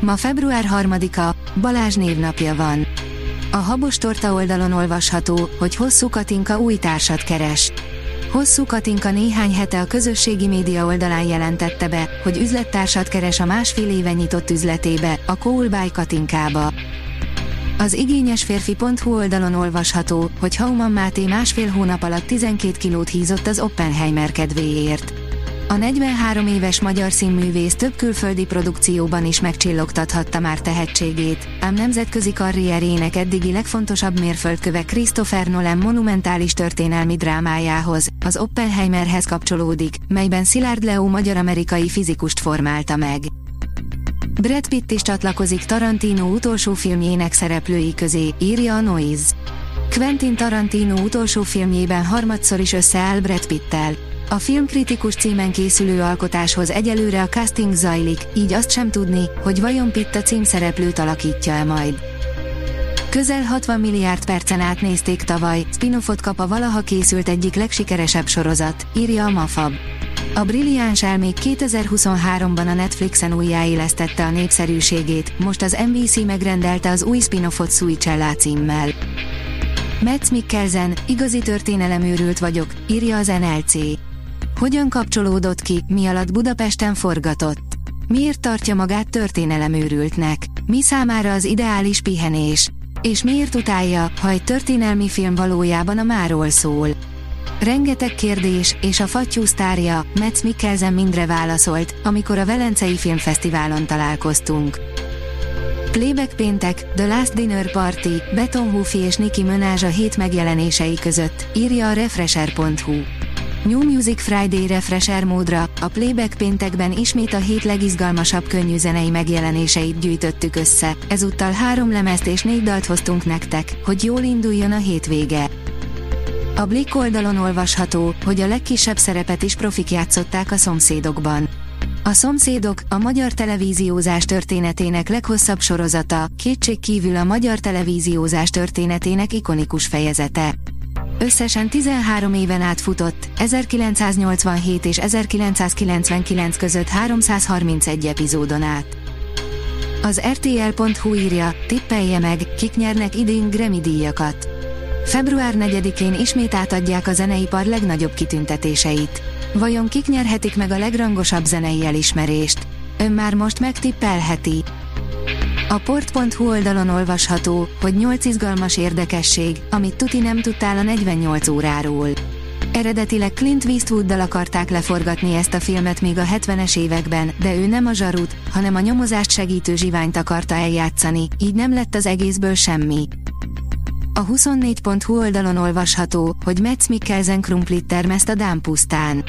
Ma február 3-a, Balázs névnapja van. A Habos Torta oldalon olvasható, hogy Hosszú Katinka új társat keres. Hosszú Katinka néhány hete a közösségi média oldalán jelentette be, hogy üzlettársat keres a másfél éve nyitott üzletébe, a Coolbuy Katinkába. Az igényes férfi.hu oldalon olvasható, hogy Hauman Máté másfél hónap alatt 12 kilót hízott az Oppenheimer kedvéért. A 43 éves magyar színművész több külföldi produkcióban is megcsillogtathatta már tehetségét, ám nemzetközi karrierének eddigi legfontosabb mérföldköve Christopher Nolan monumentális történelmi drámájához, az Oppenheimerhez kapcsolódik, melyben Szilárd Leo magyar-amerikai fizikust formálta meg. Brad Pitt is csatlakozik Tarantino utolsó filmjének szereplői közé, írja a Noise. Quentin Tarantino utolsó filmjében harmadszor is összeáll Brad Pittel. A filmkritikus címen készülő alkotáshoz egyelőre a casting zajlik, így azt sem tudni, hogy vajon Pitt a címszereplőt alakítja-e majd. Közel 60 milliárd percen át nézték tavaly, spin-offot kap a valaha készült egyik legsikeresebb sorozat, írja a Mafab. A brilliáns elmék 2023-ban a Netflixen újjáélesztette a népszerűségét, most az NBC megrendelte az új spin-offot Suicella címmel. Metz Mikkelzen, igazi történelemőrült vagyok, írja az NLC. Hogyan kapcsolódott ki, mi alatt Budapesten forgatott? Miért tartja magát történelemőrültnek? Mi számára az ideális pihenés? És miért utálja, ha egy történelmi film valójában a máról szól? Rengeteg kérdés, és a fattyú sztárja, Metz Mikkelzen mindre válaszolt, amikor a Velencei Filmfesztiválon találkoztunk. Playback péntek, The Last Dinner Party, Beton Hufi és Nicki Minaj a hét megjelenései között, írja a Refresher.hu. New Music Friday Refresher módra, a Playback péntekben ismét a hét legizgalmasabb könnyű zenei megjelenéseit gyűjtöttük össze, ezúttal három lemezt és négy dalt hoztunk nektek, hogy jól induljon a hétvége. A Blick oldalon olvasható, hogy a legkisebb szerepet is profik játszották a szomszédokban. A Szomszédok, a magyar televíziózás történetének leghosszabb sorozata, kétség kívül a magyar televíziózás történetének ikonikus fejezete. Összesen 13 éven át futott, 1987 és 1999 között 331 epizódon át. Az RTL.hu írja, tippelje meg, kik nyernek idén Grammy díjakat. Február 4-én ismét átadják a zeneipar legnagyobb kitüntetéseit. Vajon kik nyerhetik meg a legrangosabb zenei elismerést? Ön már most megtippelheti. A port.hu oldalon olvasható, hogy 8 izgalmas érdekesség, amit tuti nem tudtál a 48 óráról. Eredetileg Clint Eastwooddal akarták leforgatni ezt a filmet még a 70-es években, de ő nem a zsarut, hanem a nyomozást segítő zsiványt akarta eljátszani, így nem lett az egészből semmi. A 24.hu oldalon olvasható, hogy Metz Mikkelsen krumplit termeszt a Dámpusztán.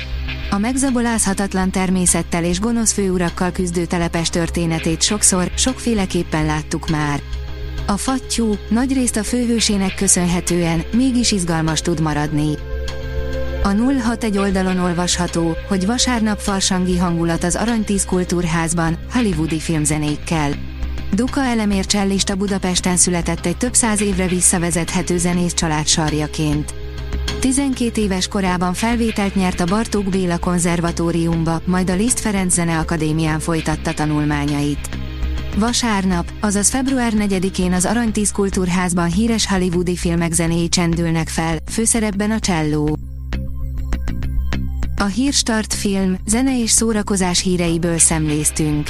A megzabolázhatatlan természettel és gonosz főurakkal küzdő telepes történetét sokszor, sokféleképpen láttuk már. A fattyú, nagyrészt a főhősének köszönhetően, mégis izgalmas tud maradni. A 061 oldalon olvasható, hogy vasárnap farsangi hangulat az Aranytíz Kultúrházban, hollywoodi filmzenékkel. Duka Elemér csellista Budapesten született egy több száz évre visszavezethető zenész család sarjaként. 12 éves korában felvételt nyert a Bartók Béla konzervatóriumba, majd a Liszt Ferenc Zeneakadémián folytatta tanulmányait. Vasárnap, azaz február 4-én az Aranytíz Kultúrházban híres hollywoodi filmek zenéi csendülnek fel, főszerepben a cselló. A Hírstart film, zene és szórakozás híreiből szemléztünk.